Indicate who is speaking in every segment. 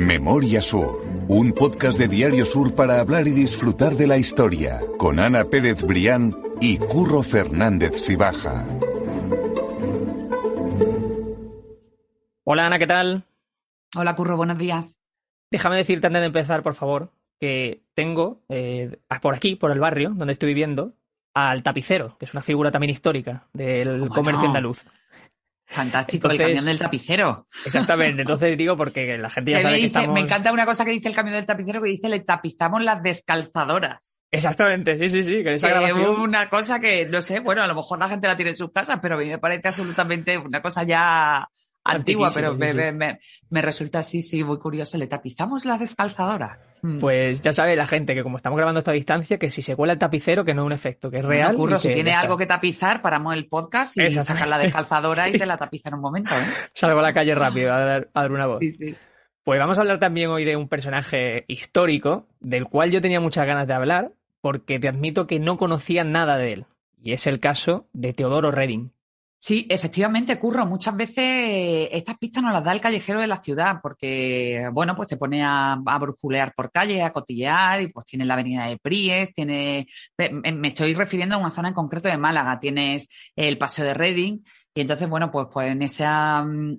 Speaker 1: Memoria Sur, un podcast de Diario Sur para hablar y disfrutar de la historia, con Ana Pérez Brián y Curro Fernández Sibaja.
Speaker 2: Hola Ana, ¿qué tal?
Speaker 3: Hola Curro, buenos días.
Speaker 2: Déjame decirte antes de empezar, por favor, que tengo eh, por aquí, por el barrio donde estoy viviendo, al tapicero, que es una figura también histórica del comercio andaluz.
Speaker 3: Fantástico, el camión del tapicero.
Speaker 2: Exactamente, entonces digo porque la gente ya sabe que estamos...
Speaker 3: Me encanta una cosa que dice el camión del tapicero que dice le tapizamos las descalzadoras.
Speaker 2: Exactamente, sí, sí, sí. Que
Speaker 3: esa Una cosa que, no sé, bueno, a lo mejor la gente la tiene en sus casas, pero a mí me parece absolutamente una cosa ya antigua, pero me, resulta así, sí, muy curioso. Le tapizamos las descalzadoras.
Speaker 2: Hmm. Pues ya sabe la gente que como estamos grabando esta distancia, que si se cuela el tapicero, que no es un efecto, que es real.
Speaker 3: Si tiene algo que tapizar, paramos el podcast y sacar la descalzadora y te la tapiza en un momento. ¿eh?
Speaker 2: Salgo a la calle rápido a dar, una voz. Pues vamos a hablar también hoy de un personaje histórico, del cual yo tenía muchas ganas de hablar, porque te admito que no conocía nada de él. Y es el caso de Teodoro Reding.
Speaker 3: Sí, efectivamente, Curro. Muchas veces estas pistas nos las da el callejero de la ciudad, porque, bueno, pues te pone a, a brujulear por calle, a cotillear, y pues tienes la avenida de Pries, tiene, me estoy refiriendo a una zona en concreto de Málaga, tienes el Paseo de Reading, y entonces, bueno, pues, pues en ese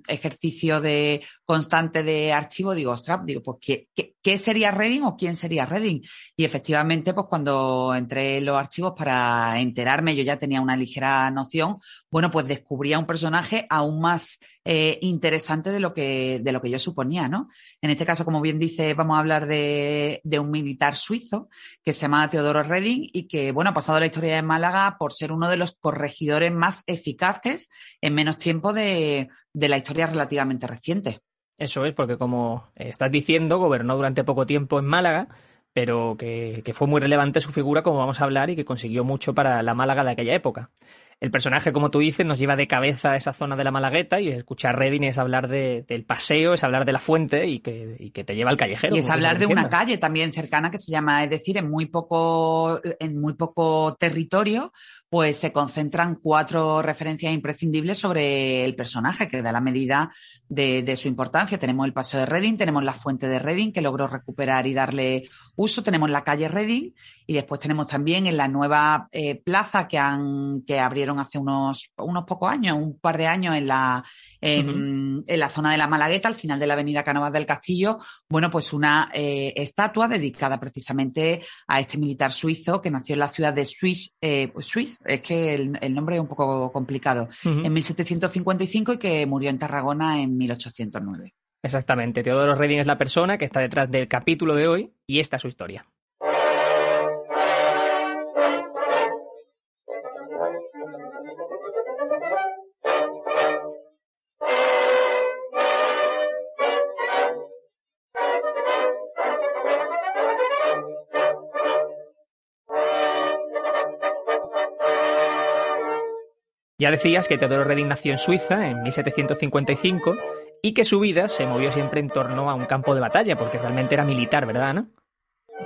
Speaker 3: ejercicio de constante de archivo, digo, ostras, digo, pues, ¿qué, qué, sería Reading o quién sería Reading? Y efectivamente, pues cuando entré en los archivos para enterarme, yo ya tenía una ligera noción, bueno, pues descubría un personaje aún más eh, interesante de lo, que, de lo que yo suponía, ¿no? En este caso, como bien dice, vamos a hablar de, de un militar suizo que se llama Teodoro Reding y que, bueno, ha pasado la historia de Málaga por ser uno de los corregidores más eficaces en menos tiempo de, de la historia relativamente reciente.
Speaker 2: Eso es, porque como estás diciendo, gobernó durante poco tiempo en Málaga, pero que, que, fue muy relevante su figura, como vamos a hablar, y que consiguió mucho para la Málaga de aquella época el personaje, como tú dices, nos lleva de cabeza a esa zona de la Malagueta y escuchar Redding es hablar del paseo, es hablar de la fuente y que, te lleva al callejero.
Speaker 3: Y es hablar de una calle también cercana que se llama, es decir, en muy poco, en muy poco territorio, pues se concentran cuatro referencias imprescindibles sobre el personaje, que da la medida de, su importancia. Tenemos el paso de Reading, tenemos la fuente de Reading, que logró recuperar y darle uso, tenemos la calle Reading y después tenemos también en la nueva eh, plaza que, han, que abrieron hace unos, unos pocos años, un par de años en la, en, la zona de la Malagueta, al final de la avenida Canovas del Castillo, bueno, pues una eh, estatua dedicada precisamente a este militar suizo que nació en la ciudad de Swiss, eh, Swiss es que el, nombre es un poco complicado, en 1755 y que murió en Tarragona en 1809.
Speaker 2: Exactamente, Teodoro Reding es la persona que está detrás del capítulo de hoy y esta es su historia. Ya decías que Teodoro Reding nació en Suiza en 1755 y que su vida se movió siempre en torno a un campo de batalla, porque realmente era militar, ¿verdad, Ana?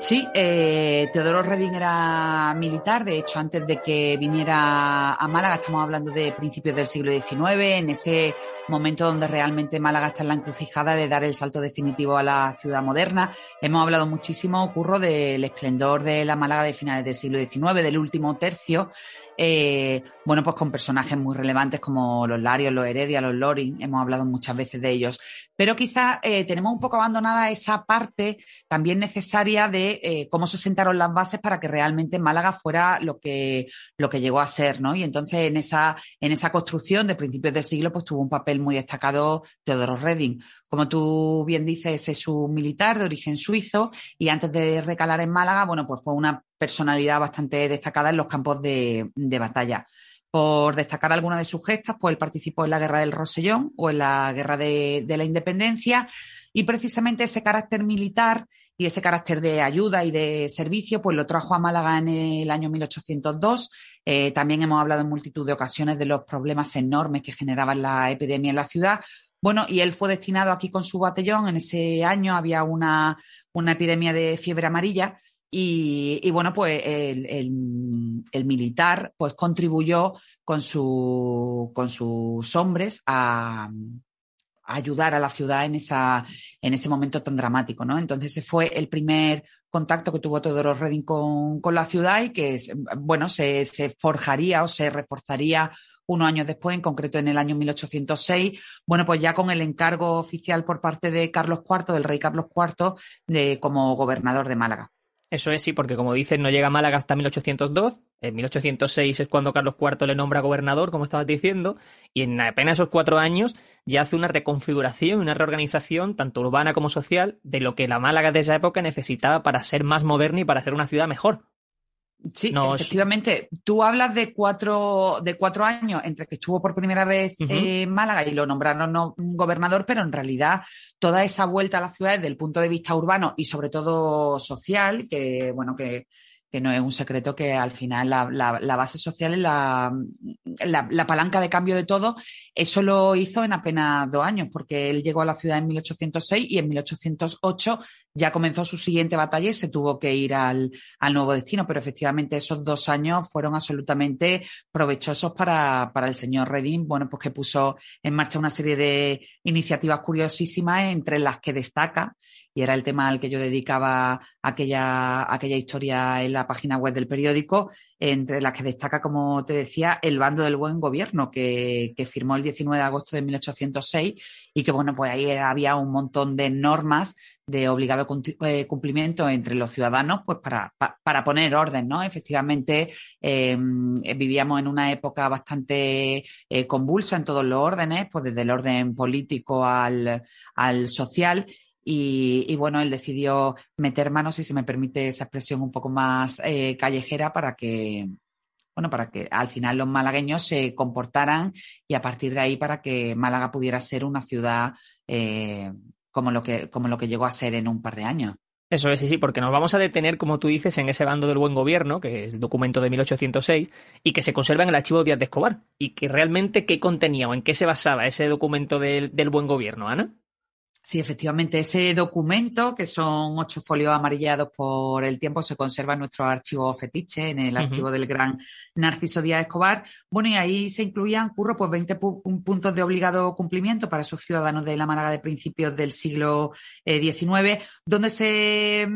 Speaker 3: Sí, eh, Teodoro Reding era militar, de hecho, antes de que viniera a Málaga, estamos hablando de principios del siglo XIX, en ese momento donde realmente Málaga está en la encrucijada de dar el salto definitivo a la ciudad moderna. Hemos hablado muchísimo, Curro, del esplendor de la Málaga de finales del siglo XIX, del último tercio, eh, bueno, pues con personajes muy relevantes como los Larios, los Heredia, los Loring, hemos hablado muchas veces de ellos. Pero quizás eh, tenemos un poco abandonada esa parte también necesaria de eh, cómo se sentaron las bases para que realmente Málaga fuera lo que, lo que llegó a ser, ¿no? Y entonces en esa, en esa construcción de principios del siglo, pues tuvo un papel muy destacado Teodoro Reding. Como tú bien dices, es un militar de origen suizo y antes de recalar en Málaga, bueno, pues fue una personalidad bastante destacada en los campos de, batalla. Por destacar algunas de sus gestas, pues él participó en la Guerra del Rosellón o en la Guerra de, la Independencia y precisamente ese carácter militar y ese carácter de ayuda y de servicio, pues lo trajo a Málaga en el año 1802. Eh, también hemos hablado en multitud de ocasiones de los problemas enormes que generaban la epidemia en la ciudad. Bueno, y él fue destinado aquí con su batallón. En ese año había una, una epidemia de fiebre amarilla y, bueno, pues el, militar pues contribuyó con, su, con sus hombres a, ayudar a la ciudad en, esa, en ese momento tan dramático, ¿no? Entonces ese fue el primer contacto que tuvo Teodoro Reding con, con la ciudad y que, bueno, se, se forjaría o se reforzaría unos años después, en concreto en el año 1806, bueno, pues ya con el encargo oficial por parte de Carlos IV, del rey Carlos IV, de, como gobernador de Málaga.
Speaker 2: Eso es, sí, porque como dicen, no llega a Málaga hasta 1802. En 1806 es cuando Carlos IV le nombra gobernador, como estabas diciendo, y en apenas esos cuatro años ya hace una reconfiguración, una reorganización, tanto urbana como social, de lo que la Málaga de esa época necesitaba para ser más moderna y para ser una ciudad mejor.
Speaker 3: Sí, efectivamente. Tú hablas de cuatro, de cuatro años entre que estuvo por primera vez en Málaga y lo nombraron gobernador, pero en realidad toda esa vuelta a la ciudad desde el punto de vista urbano y sobre todo social, que bueno, que que no es un secreto que al final la, base social es la, la, palanca de cambio de todo. Eso lo hizo en apenas dos años, porque él llegó a la ciudad en 1806 y en 1808 ya comenzó su siguiente batalla y se tuvo que ir al, nuevo destino. Pero efectivamente esos dos años fueron absolutamente provechosos para, para el señor Redín, bueno, pues que puso en marcha una serie de iniciativas curiosísimas, entre las que destaca y era el tema al que yo dedicaba aquella, aquella historia en la página web del periódico, entre las que destaca, como te decía, el bando del buen gobierno que, firmó el 19 de agosto de 1806 y que, bueno, pues ahí había un montón de normas de obligado eh, cumplimiento entre los ciudadanos, pues para, para poner orden, ¿no? Efectivamente, em, vivíamos en una época bastante eh, convulsa en todos los órdenes, pues desde el orden político al, al social, y, bueno, él decidió meter manos, si se me permite esa expresión un poco más eh, callejera, para que, bueno, para que al final los malagueños se comportaran y a partir de ahí para que Málaga pudiera ser una ciudad eh, como, lo que, como lo que llegó a ser en un par de años.
Speaker 2: Eso es, sí, sí, porque nos vamos a detener, como tú dices, en ese bando del buen gobierno, que es el documento de 1806, y que se conserva en el archivo Díaz de Escobar. Y que realmente, ¿qué contenía o en qué se basaba ese documento del, del buen gobierno, Ana?
Speaker 3: Sí, efectivamente, ese documento, que son ocho folios amarillados por el tiempo, se conserva en nuestro archivo fetiche, en el archivo del gran Narciso Díaz Escobar. Bueno, y ahí se incluían, curro, pues 20 puntos de obligado cumplimiento para esos ciudadanos de la Málaga de principios del siglo XIX, eh, donde se,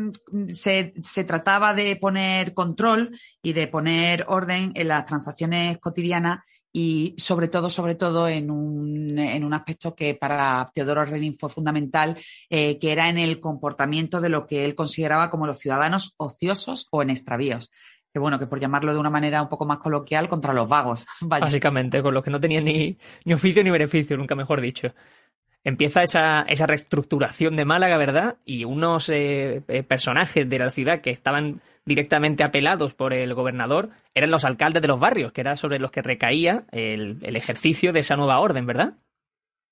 Speaker 3: se, se trataba de poner control y de poner orden en las transacciones cotidianas y sobre todo, sobre todo en un, en un aspecto que para Teodoro Reding fue fundamental, eh, que era en el comportamiento de lo que él consideraba como los ciudadanos ociosos o en extravíos. Que bueno, que por llamarlo de una manera un poco más coloquial, contra los vagos.
Speaker 2: Básicamente, con los que no tenían ni, ni oficio ni beneficio, nunca mejor dicho empieza esa, esa reestructuración de Málaga, ¿verdad? Y unos eh, eh, personajes de la ciudad que estaban directamente apelados por el gobernador eran los alcaldes de los barrios, que era sobre los que recaía el, el ejercicio de esa nueva orden, ¿verdad?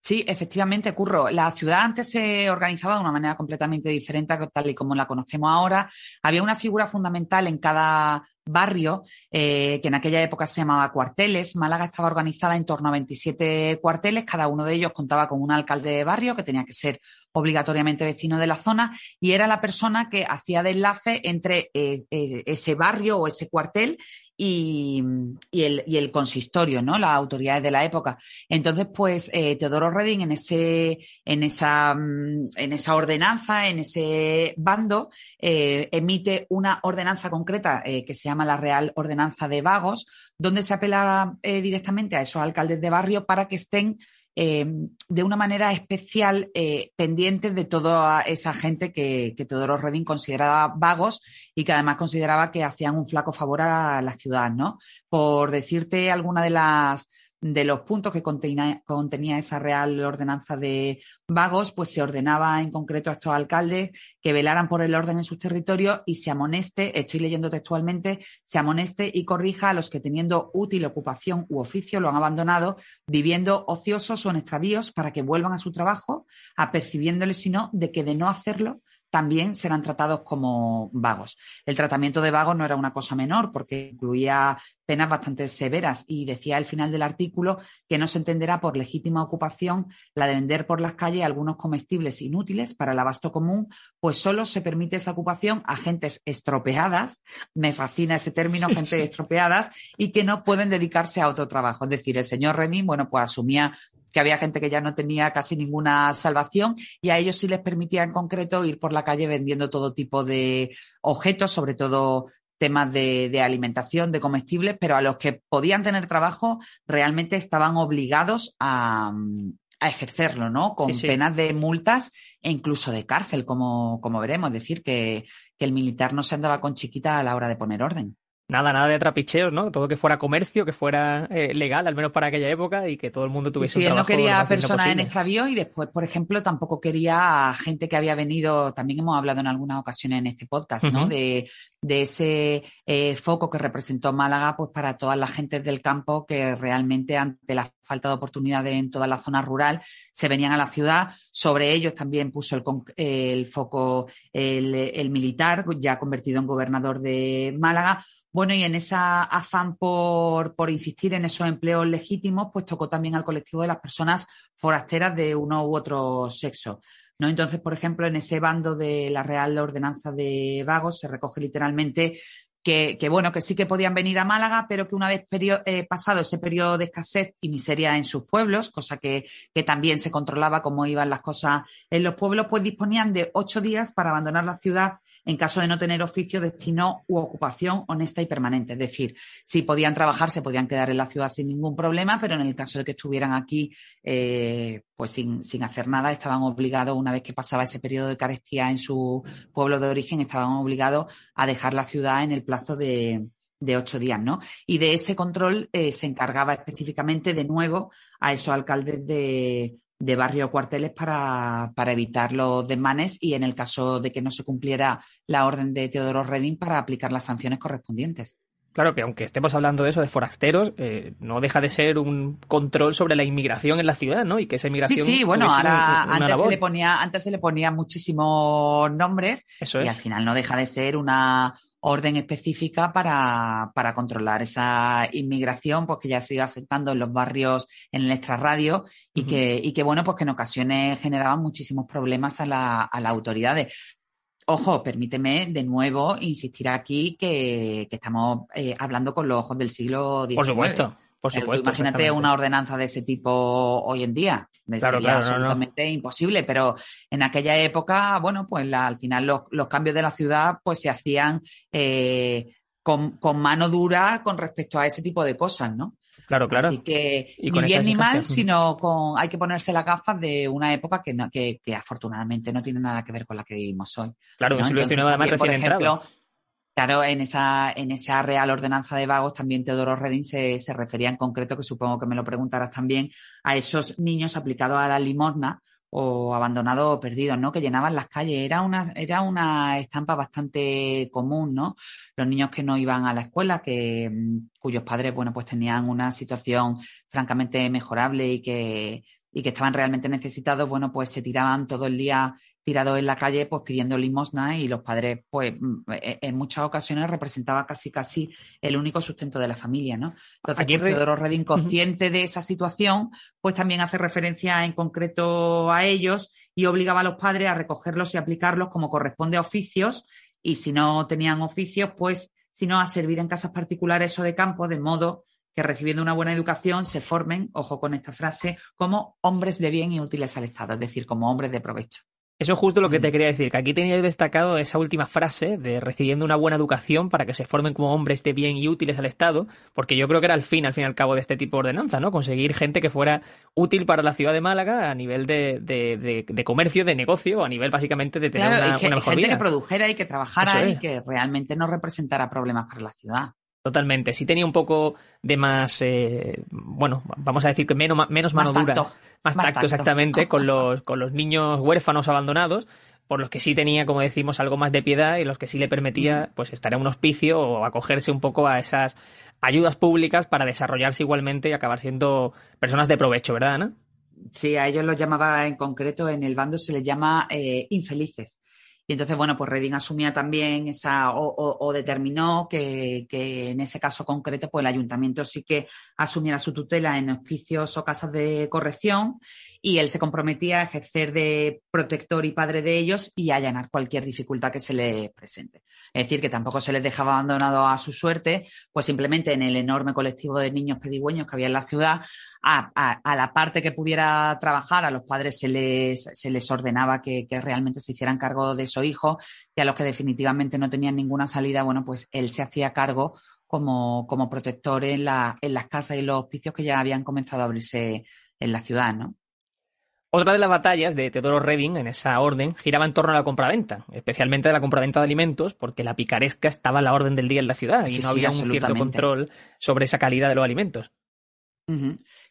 Speaker 3: Sí, efectivamente, Curro. La ciudad antes se organizaba de una manera completamente diferente tal y como la conocemos ahora. Había una figura fundamental en cada barrio, eh, que en aquella época se llamaba cuarteles. Málaga estaba organizada en torno a 27 cuarteles, cada uno de ellos contaba con un alcalde de barrio que tenía que ser obligatoriamente vecino de la zona y era la persona que hacía de enlace entre eh, eh, ese barrio o ese cuartel y, el, y, el, consistorio, ¿no? Las autoridades de la época. Entonces, pues, Teodoro Reding en ese, en esa, mm, en esa ordenanza, en ese bando, emite una ordenanza concreta que se llama la Real Ordenanza de Vagos, donde se apela eh, directamente a esos alcaldes de barrio para que estén eh, de una manera especial eh, pendientes de toda esa gente que, que Teodoro Reding consideraba vagos y que además consideraba que hacían un flaco favor a la ciudad, ¿no? Por decirte alguna de las de los puntos que contenía, esa real ordenanza de vagos, pues se ordenaba en concreto a estos alcaldes que velaran por el orden en sus territorios y se amoneste, estoy leyendo textualmente, se amoneste y corrija a los que teniendo útil ocupación u oficio lo han abandonado, viviendo ociosos o en extravíos para que vuelvan a su trabajo, apercibiéndoles, sino de que de no hacerlo también serán tratados como vagos. El tratamiento de vagos no era una cosa menor porque incluía penas bastante severas y decía al final del artículo que no se entenderá por legítima ocupación la de vender por las calles algunos comestibles inútiles para el abasto común, pues solo se permite esa ocupación a gentes estropeadas, me fascina ese término, gente estropeadas, y que no pueden dedicarse a otro trabajo. Es decir, el señor Renin, bueno, pues asumía que había gente que ya no tenía casi ninguna salvación y a ellos sí les permitía en concreto ir por la calle vendiendo todo tipo de objetos, sobre todo temas de, alimentación, de comestibles, pero a los que podían tener trabajo realmente estaban obligados a, ejercerlo, ¿no? Con penas de multas e incluso de cárcel, como, como veremos. Es decir, que, que el militar no se andaba con chiquita a la hora de poner orden.
Speaker 2: Nada, nada de trapicheos, ¿no? Todo que fuera comercio, que fuera eh, legal, al menos para aquella época, y que todo el mundo tuviese
Speaker 3: sí,
Speaker 2: un trabajo.
Speaker 3: él no quería personas en extravío y después, por ejemplo, tampoco quería gente que había venido, también hemos hablado en algunas ocasiones en este podcast, ¿no? de, de, ese eh, foco que representó Málaga, pues para todas las gentes del campo que realmente ante la falta de oportunidades en toda la zona rural se venían a la ciudad. Sobre ellos también puso el, el foco el, el militar, ya convertido en gobernador de Málaga bueno, y en ese afán por, por, insistir en esos empleos legítimos, pues tocó también al colectivo de las personas forasteras de uno u otro sexo. ¿no? Entonces, por ejemplo, en ese bando de la Real Ordenanza de Vagos se recoge literalmente que, bueno, que sí que podían venir a Málaga, pero que una vez eh, pasado ese periodo de escasez y miseria en sus pueblos, cosa que, que, también se controlaba cómo iban las cosas en los pueblos, pues disponían de ocho días para abandonar la ciudad en caso de no tener oficio, destino u ocupación honesta y permanente. Es decir, si podían trabajar, se podían quedar en la ciudad sin ningún problema, pero en el caso de que estuvieran aquí, eh, pues sin, hacer nada, estaban obligados, una vez que pasaba ese periodo de carestía en su pueblo de origen, estaban obligados a dejar la ciudad en el plazo de, ocho días, ¿no? Y de ese control eh, se encargaba específicamente de nuevo a esos alcaldes de, de barrio o cuarteles para, para, evitar los desmanes y en el caso de que no se cumpliera la orden de Teodoro Reding para aplicar las sanciones correspondientes.
Speaker 2: Claro que aunque estemos hablando de eso, de forasteros, eh, no deja de ser un control sobre la inmigración en la ciudad, ¿no? Y que esa inmigración.
Speaker 3: Sí, sí, bueno, ahora antes, se le ponía, antes se le ponía muchísimos nombres y al final no deja de ser una, orden específica para, para, controlar esa inmigración, pues que ya se iba aceptando en los barrios en el extrarradio y, que, y que, bueno, pues que en ocasiones generaban muchísimos problemas a, la, a las autoridades. Ojo, permíteme de nuevo insistir aquí que, que estamos eh, hablando con los ojos del siglo XIX.
Speaker 2: Por supuesto. Por supuesto.
Speaker 3: Imagínate una ordenanza de ese tipo hoy en día. Sería absolutamente imposible, pero en aquella época, bueno, pues al final los, cambios de la ciudad pues se hacían eh, con, mano dura con respecto a ese tipo de cosas, ¿no?
Speaker 2: Claro, claro.
Speaker 3: Así que ni bien ni mal, sino con hay que ponerse las gafas de una época que, que, que, afortunadamente no tiene nada que ver con la que vivimos hoy.
Speaker 2: Claro, ¿no? siglo XIX además recién ejemplo,
Speaker 3: Claro, en esa, en esa Real Ordenanza de Vagos también Teodoro Reding se, se, refería en concreto, que supongo que me lo preguntarás también, a esos niños aplicados a la limosna o abandonados o perdidos, ¿no? Que llenaban las calles. Era una, era una estampa bastante común, ¿no? Los niños que no iban a la escuela, que, mm, cuyos padres, bueno, pues tenían una situación francamente mejorable y que, y que estaban realmente necesitados, bueno, pues se tiraban todo el día tirados en la calle pues pidiendo limosna y los padres pues mm, e, en muchas ocasiones representaba casi casi el único sustento de la familia, ¿no? Entonces Aquí pues, Teodoro Redín, consciente de esa situación, pues también hace referencia en concreto a ellos y obligaba a los padres a recogerlos y aplicarlos como corresponde a oficios y si no tenían oficios, pues sino a servir en casas particulares o de campo de modo que recibiendo una buena educación se formen, ojo con esta frase, como hombres de bien y útiles al Estado, es decir, como hombres de provecho.
Speaker 2: Eso es justo lo que te quería decir, que aquí tenía destacado esa última frase de recibiendo una buena educación para que se formen como hombres de bien y útiles al Estado, porque yo creo que era el fin, al fin y al cabo, de este tipo de ordenanza, ¿no? Conseguir gente que fuera útil para la ciudad de Málaga a nivel de, de, comercio, de negocio, a nivel básicamente de tener una, y
Speaker 3: una
Speaker 2: gente
Speaker 3: que produjera y que trabajara y que realmente no representara problemas para la ciudad.
Speaker 2: Totalmente. Sí tenía un poco de más, eh, bueno, vamos a decir que menos, menos mano dura. Más, tacto, exactamente, con los, con los niños huérfanos abandonados, por los que sí tenía, como decimos, algo más de piedad y los que sí le permitía pues estar en un hospicio o acogerse un poco a esas ayudas públicas para desarrollarse igualmente y acabar siendo personas de provecho, ¿verdad, Ana?
Speaker 3: Sí, a ellos los llamaba en concreto, en el bando se les llama eh, infelices Y entonces, bueno, pues Reding asumía también esa, o, determinó que, que, en ese caso concreto, pues el ayuntamiento sí que asumiera su tutela en hospicios o casas de corrección y él se comprometía a ejercer de protector y padre de ellos y a allanar cualquier dificultad que se le presente. Es decir, que tampoco se les dejaba abandonado a su suerte, pues simplemente en el enorme colectivo de niños pedigüeños que había en la ciudad, a, la parte que pudiera trabajar, a los padres se les, se les ordenaba que, realmente se hicieran cargo de su hijo y a los que definitivamente no tenían ninguna salida, bueno, pues él se hacía cargo como, como protector en, la, las casas y los hospicios que ya habían comenzado a abrirse en la ciudad, ¿no?
Speaker 2: Otra de las batallas de Teodoro Reding en esa orden giraba en torno a la compraventa, especialmente de la compraventa de alimentos, porque la picaresca estaba a la orden del día en la ciudad y no había un cierto control sobre esa calidad de los alimentos.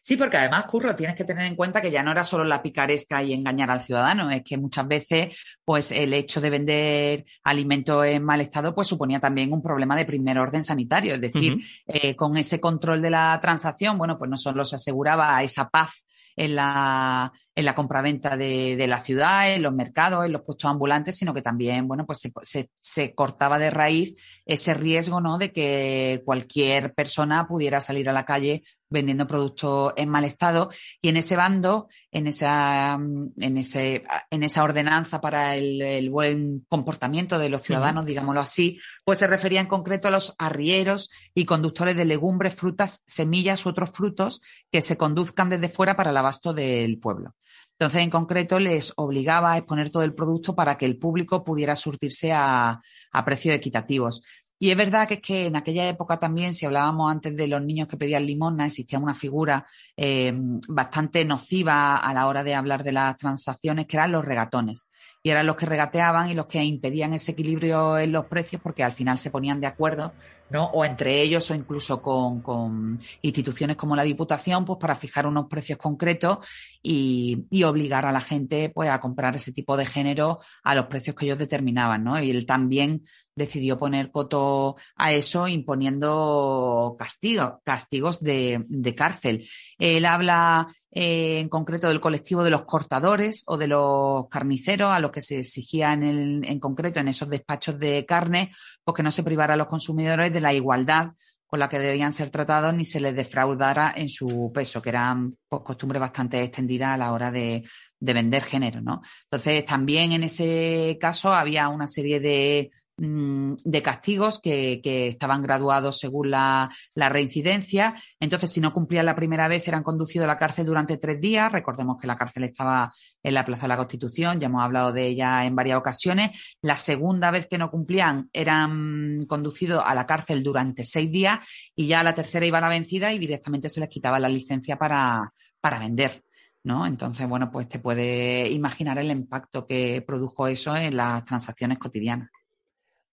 Speaker 3: Sí, porque además, Curro, tienes que tener en cuenta que ya no era solo la picaresca y engañar al ciudadano, es que muchas veces, pues, el hecho de vender alimentos en mal estado, pues suponía también un problema de primer orden sanitario. Es decir, eh, con ese control de la transacción, bueno, pues no solo se aseguraba esa paz en la, en la compraventa de, de, la ciudad, en los mercados, en los puestos ambulantes, sino que también, bueno, pues se, se, cortaba de raíz ese riesgo, ¿no? De que cualquier persona pudiera salir a la calle vendiendo productos en mal estado y en ese bando, en esa, en ese, en esa ordenanza para el, buen comportamiento de los ciudadanos, digámoslo así, pues se refería en concreto a los arrieros y conductores de legumbres, frutas, semillas u otros frutos que se conduzcan desde fuera para el abasto del pueblo. Entonces, en concreto, les obligaba a exponer todo el producto para que el público pudiera surtirse a, precios equitativos. Y es verdad que es que en aquella época también, si hablábamos antes de los niños que pedían limosna, existía una figura eh, bastante nociva a la hora de hablar de las transacciones, que eran los regatones. Y eran los que regateaban y los que impedían ese equilibrio en los precios porque al final se ponían de acuerdo, ¿no? O entre ellos o incluso con, instituciones como la Diputación, pues para fijar unos precios concretos y, y, obligar a la gente pues a comprar ese tipo de género a los precios que ellos determinaban, ¿no? Y él también decidió poner coto a eso imponiendo castigo, castigos de, cárcel. Él habla eh, en concreto del colectivo de los cortadores o de los carniceros, a los que se exigía en, en concreto en esos despachos de carne, pues que no se privara a los consumidores de la igualdad con la que debían ser tratados ni se les defraudara en su peso, que eran pues, costumbres bastante extendidas a la hora de, de vender género, ¿no? Entonces, también en ese caso había una serie de de castigos que, estaban graduados según la, reincidencia. Entonces, si no cumplían la primera vez, eran conducidos a la cárcel durante tres días. Recordemos que la cárcel estaba en la Plaza de la Constitución, ya hemos hablado de ella en varias ocasiones. La segunda vez que no cumplían, eran conducidos a la cárcel durante seis días y ya la tercera iba a la vencida y directamente se les quitaba la licencia para, para vender. ¿No? Entonces, bueno, pues te puedes imaginar el impacto que produjo eso en las transacciones cotidianas.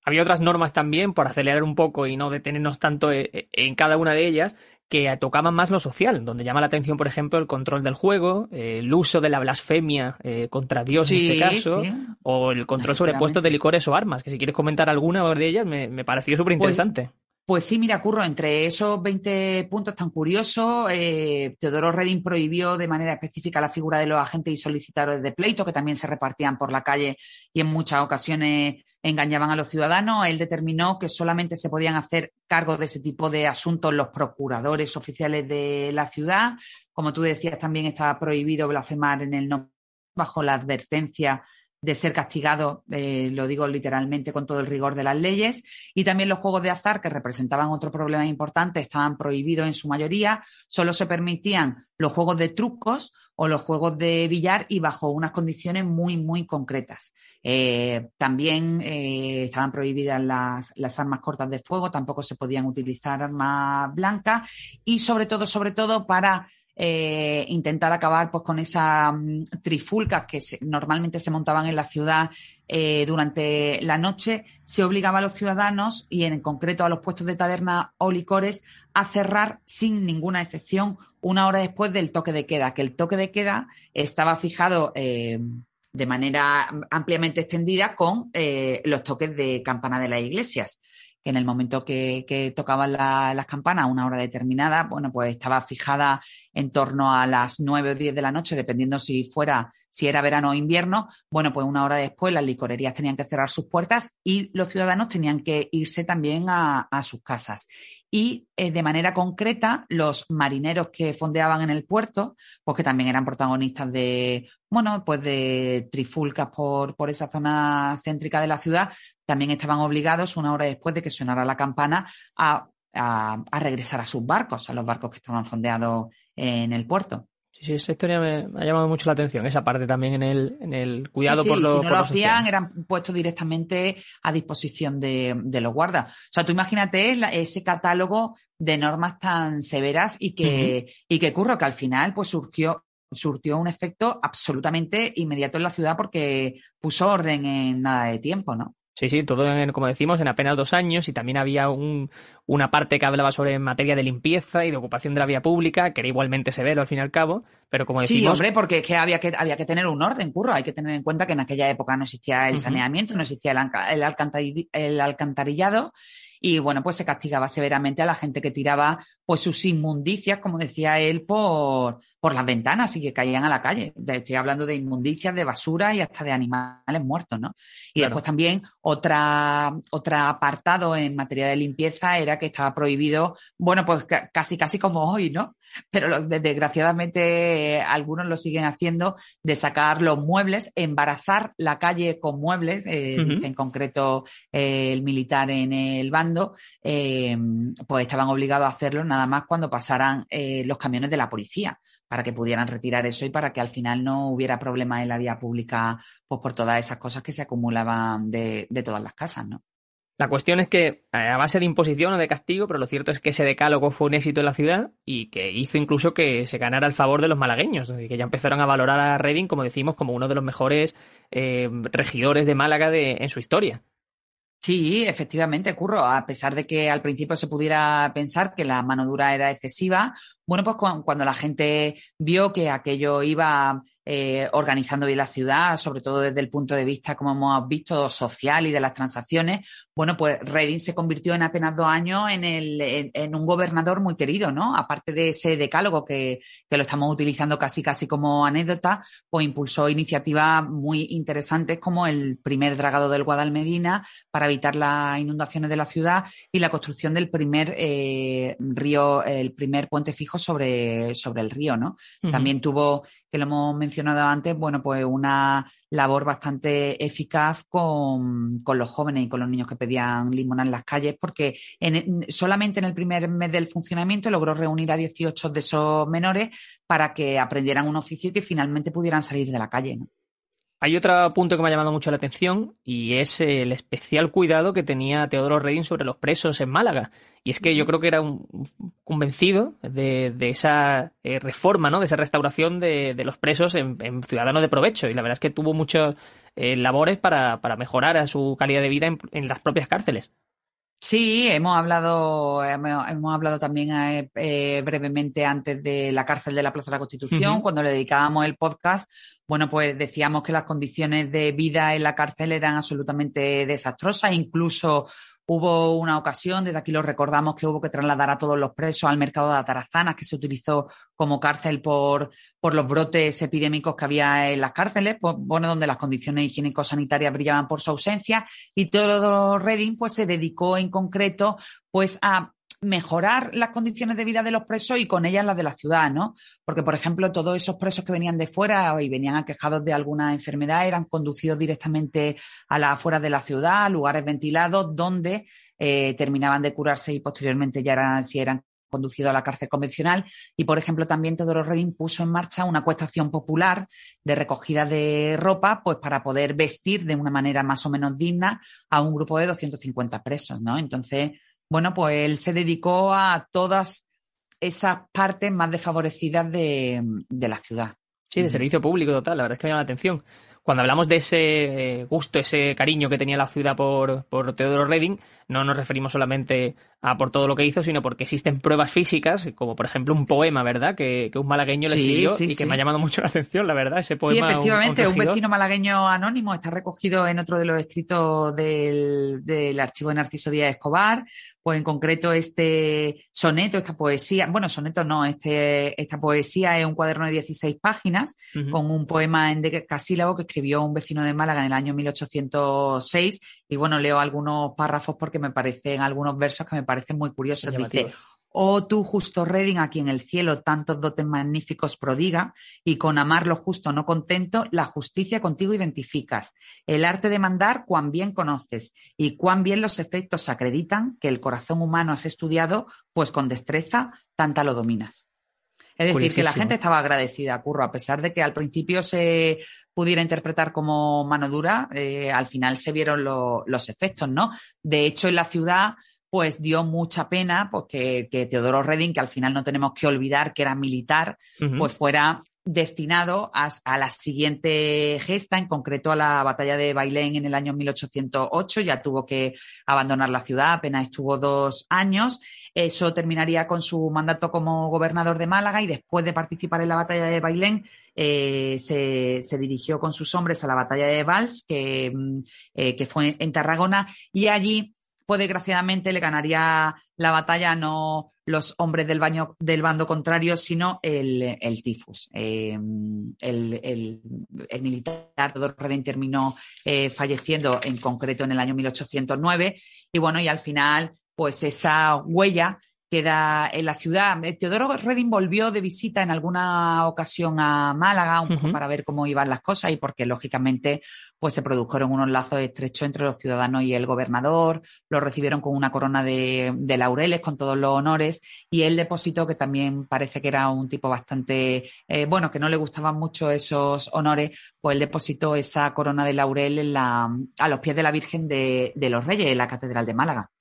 Speaker 2: Había otras normas también, por acelerar un poco y no detenernos tanto eh, eh, en cada una de ellas, que tocaban más lo social, donde llama la atención, por ejemplo, el control del juego, eh, el uso de la blasfemia contra Dios en este caso, o el control sobre puestos de licores o armas, que si quieres comentar alguna de ellas, me, me pareció súper interesante.
Speaker 3: Pues, pues, sí, mira, Curro, entre esos 20 puntos tan curiosos, Teodoro Reding prohibió de manera específica la figura de los agentes y solicitadores de pleito, que también se repartían por la calle y en muchas ocasiones engañaban a los ciudadanos. Él determinó que solamente se podían hacer cargo de ese tipo de asuntos los procuradores oficiales de la ciudad. Como tú decías, también estaba prohibido blasfemar en el nombre bajo la advertencia de ser castigado, eh, lo digo literalmente con todo el rigor de las leyes, y también los juegos de azar, que representaban otro problema importante, estaban prohibidos en su mayoría, solo se permitían los juegos de trucos o los juegos de billar y bajo unas condiciones muy, muy concretas. Eh, también eh, estaban prohibidas las, las, armas cortas de fuego, tampoco se podían utilizar armas blancas. Y sobre todo, sobre todo para eh, intentar acabar pues, con esas mm, trifulcas que normalmente se montaban en la ciudad eh, durante la noche, se obligaba a los ciudadanos y en concreto a los puestos de taberna o licores a cerrar sin ninguna excepción una hora después del toque de queda, que el toque de queda estaba fijado eh, de manera ampliamente extendida con los toques de campana de las iglesias que en el momento que, tocaban las campanas a una hora determinada, bueno, pues estaba fijada en torno a las nueve o diez de la noche, dependiendo si fuera, si era verano o invierno. Bueno, pues una hora después las licorerías tenían que cerrar sus puertas y los ciudadanos tenían que irse también a, sus casas. Y eh, de manera concreta, los marineros que fondeaban en el puerto, pues que también eran protagonistas de, bueno, pues de trifulcas por, por esa zona céntrica de la ciudad, también estaban obligados, una hora después de que sonara la campana, a, regresar a sus barcos, a los barcos que estaban fondeados en el puerto.
Speaker 2: Sí, sí, esa historia me, ha llamado mucho la atención, esa parte también en el, en el cuidado por los.
Speaker 3: Si no lo hacían, eran puestos directamente a disposición de, los guardas. O sea, tú imagínate ese catálogo de normas tan severas y que, y que curro, que al final pues surgió, surtió un efecto absolutamente inmediato en la ciudad porque puso orden en nada de tiempo, ¿no?
Speaker 2: Sí, sí, todo, en, como decimos, en apenas dos años y también había un, una parte que hablaba sobre materia de limpieza y de ocupación de la vía pública, que era igualmente severo al fin y al cabo, pero como decimos...
Speaker 3: Sí, hombre, porque es que había que, había que tener un orden, curro, hay que tener en cuenta que en aquella época no existía el saneamiento, no existía el, el alcantarillado y bueno, pues se castigaba severamente a la gente que tiraba pues sus inmundicias, como decía él, por, por las ventanas y que caían a la calle. Estoy hablando de inmundicias, de basura y hasta de animales muertos, ¿no? Y después también otra, otro apartado en materia de limpieza era que estaba prohibido, bueno, pues casi casi como hoy, ¿no? Pero desgraciadamente algunos lo siguen haciendo de sacar los muebles, embarazar la calle con muebles, eh, en concreto eh, el militar en el bando eh, pues estaban obligados a hacerlo nada más cuando pasaran eh, los camiones de la policía para que pudieran retirar eso y para que al final no hubiera problemas en la vía pública pues por todas esas cosas que se acumulaban de, todas las casas, ¿no?
Speaker 2: La cuestión es que, eh, a base de imposición o de castigo, pero lo cierto es que ese decálogo fue un éxito en la ciudad y que hizo incluso que se ganara el favor de los malagueños, que ya empezaron a valorar a Reding, como decimos, como uno de los mejores regidores de Málaga de, en su historia.
Speaker 3: Sí, efectivamente, Curro. A pesar de que al principio se pudiera pensar que la mano dura era excesiva, bueno, pues cuando la gente vio que aquello iba eh, organizando bien la ciudad, sobre todo desde el punto de vista, como hemos visto, social y de las transacciones, bueno, pues Redding se convirtió en apenas dos años en, el, en, un gobernador muy querido, ¿no? Aparte de ese decálogo que, que, lo estamos utilizando casi casi como anécdota, pues impulsó iniciativas muy interesantes como el primer dragado del Guadalmedina para evitar las inundaciones de la ciudad y la construcción del primer eh, río, el primer puente fijo sobre, sobre el río, ¿no? También tuvo que lo hemos mencionado antes, bueno, pues una labor bastante eficaz con, los jóvenes y con los niños que pedían limona en las calles, porque solamente en el primer mes del funcionamiento logró reunir a 18 de esos menores para que aprendieran un oficio y que finalmente pudieran salir de la calle.
Speaker 2: Hay otro punto que me ha llamado mucho la atención y es el especial cuidado que tenía Teodoro Redín sobre los presos en Málaga. Y es que yo creo que era un convencido de, esa eh, reforma, ¿no? de esa restauración de, los presos en, ciudadanos de provecho. Y la verdad es que tuvo muchas eh, labores para, mejorar su calidad de vida en las propias cárceles.
Speaker 3: Sí, hemos hablado, hemos, hablado también eh, eh, brevemente antes de la cárcel de la Plaza de la Constitución, cuando le dedicábamos el podcast. Bueno, pues decíamos que las condiciones de vida en la cárcel eran absolutamente desastrosas, incluso Hubo una ocasión, desde aquí lo recordamos, que hubo que trasladar a todos los presos al mercado de Atarazanas, que se utilizó como cárcel por, por los brotes epidémicos que había en las cárceles, pues, bueno, donde las condiciones higiénico-sanitarias brillaban por su ausencia. Y todo Redding pues, se dedicó en concreto pues, a mejorar las condiciones de vida de los presos y con ellas las de la ciudad, ¿no? Porque, por ejemplo, todos esos presos que venían de fuera y venían aquejados de alguna enfermedad eran conducidos directamente a las afueras de la ciudad, a lugares ventilados, donde eh, terminaban de curarse y posteriormente ya eran, si eran conducidos a la cárcel convencional. Y, por ejemplo, también Teodoro Redín puso en marcha una cuestación popular de recogida de ropa, pues para poder vestir de una manera más o menos digna a un grupo de 250 presos, ¿no? Entonces, bueno, pues él se dedicó a todas esas partes más desfavorecidas de, la ciudad.
Speaker 2: Sí, de servicio público total, la verdad es que me llama la atención. Cuando hablamos de ese gusto, ese cariño que tenía la ciudad por, por Teodoro Reding, no nos referimos solamente a por todo lo que hizo, sino porque existen pruebas físicas, como por ejemplo un poema, ¿verdad? Que, un malagueño le escribió y que me ha llamado mucho la atención, la verdad, ese poema.
Speaker 3: Sí, efectivamente, un, vecino malagueño anónimo está recogido en otro de los escritos del, del archivo de Narciso Díaz Escobar, pues en concreto este soneto, esta poesía, bueno, soneto no, este, esta poesía es un cuaderno de 16 páginas con un poema en decasílabo que escribió un vecino de Málaga en el año 1806 y bueno, leo algunos párrafos porque me parecen algunos versos que me parecen muy curiosos. Dice, Oh tú, justo Reding, a quien el cielo tantos dotes magníficos prodiga, y con amar lo justo no contento, la justicia contigo identificas. El arte de mandar, cuán bien conoces, y cuán bien los efectos acreditan que el corazón humano has estudiado, pues con destreza tanta lo dominas. Es decir, que la gente estaba agradecida, Curro, a pesar de que al principio se pudiera interpretar como mano dura, eh, al final se vieron los efectos, ¿no? De hecho, en la ciudad pues dio mucha pena pues, que, Teodoro Reding, que al final no tenemos que olvidar que era militar, pues fuera destinado a, la siguiente gesta, en concreto a la batalla de Bailén en el año 1808. Ya tuvo que abandonar la ciudad, apenas estuvo dos años. Eso terminaría con su mandato como gobernador de Málaga y después de participar en la batalla de Bailén, eh, se, dirigió con sus hombres a la batalla de Vals, que, mm, eh, que fue en Tarragona, y allí pues desgraciadamente le ganaría la batalla no los hombres del, baño, del bando contrario, sino el, el tifus. Eh, el, el, militar Teodoro Reding terminó eh, falleciendo en concreto en el año 1809 y bueno, y al final, pues esa huella queda en la ciudad. Eh, Teodoro Reding volvió de visita en alguna ocasión a Málaga, un poco para ver cómo iban las cosas y porque lógicamente pues se produjeron unos lazos estrechos entre los ciudadanos y el gobernador, lo recibieron con una corona de, laureles, con todos los honores, y él depositó, que también parece que era un tipo bastante, eh, bueno, que no le gustaban mucho esos honores, pues él depositó esa corona de laurel en la, a los pies de la Virgen de, de los Reyes, en la Catedral de Málaga.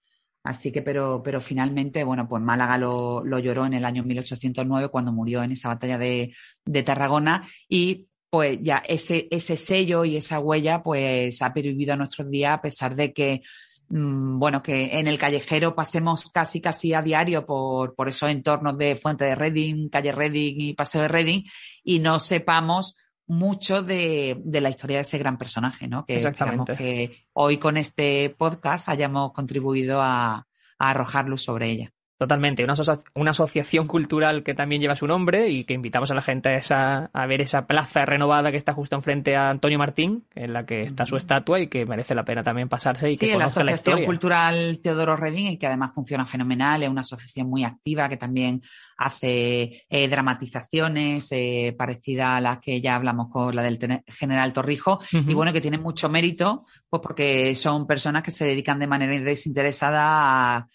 Speaker 3: Así que, pero, pero finalmente, bueno, pues Málaga lo, lo, lloró en el año 1809 cuando murió en esa batalla de, de Tarragona y pues ya ese, ese sello y esa huella pues ha pervivido a nuestros días a pesar de que mm, bueno, que en el callejero pasemos casi casi a diario por, por esos entornos de Fuente de Reading, calle Reading y Paseo de Reading y no sepamos mucho de, la historia de ese gran personaje, ¿no? Que
Speaker 2: Exactamente.
Speaker 3: que hoy con este podcast hayamos contribuido a, a arrojar luz sobre ella.
Speaker 2: Totalmente, una, una, asociación cultural que también lleva su nombre y que invitamos a la gente a, esa, a ver esa plaza renovada que está justo enfrente a Antonio Martín, en la que está su estatua y que merece la pena también pasarse y que
Speaker 3: sí,
Speaker 2: la
Speaker 3: Asociación Cultural Teodoro Redín y que además funciona fenomenal, es una asociación muy activa que también hace eh, dramatizaciones eh, parecidas a las que ya hablamos con la del general Torrijo y bueno, que tiene mucho mérito pues porque son personas que se dedican de manera desinteresada a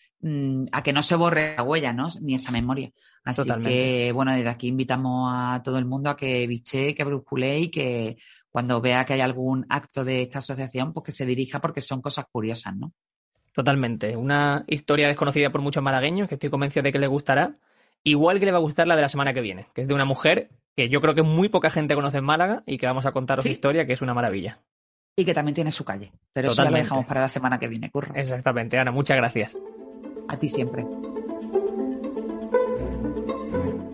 Speaker 3: a que no se borre la huella, ¿no? Ni esa memoria. Así que, bueno, desde aquí invitamos a todo el mundo a que biche, que bruscule y que cuando vea que hay algún acto de esta asociación, pues que se dirija porque son cosas curiosas, ¿no?
Speaker 2: Totalmente. Una historia desconocida por muchos malagueños que estoy convencido de que les gustará. Igual que le va a gustar la de la semana que viene, que es de una mujer que yo creo que muy poca gente conoce en Málaga y que vamos a contaros su historia, que es una maravilla.
Speaker 3: Y que también tiene su calle. Pero eso ya lo dejamos para la semana que viene, Curro.
Speaker 2: Exactamente, Ana, muchas gracias.
Speaker 3: A ti siempre.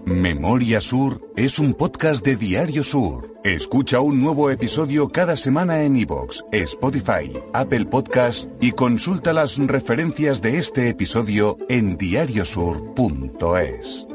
Speaker 1: Memoria Sur es un podcast de Diario Sur. Escucha un nuevo episodio cada semana en iVoox, Spotify, Apple Podcast y consulta las referencias de este episodio en diariosur.es.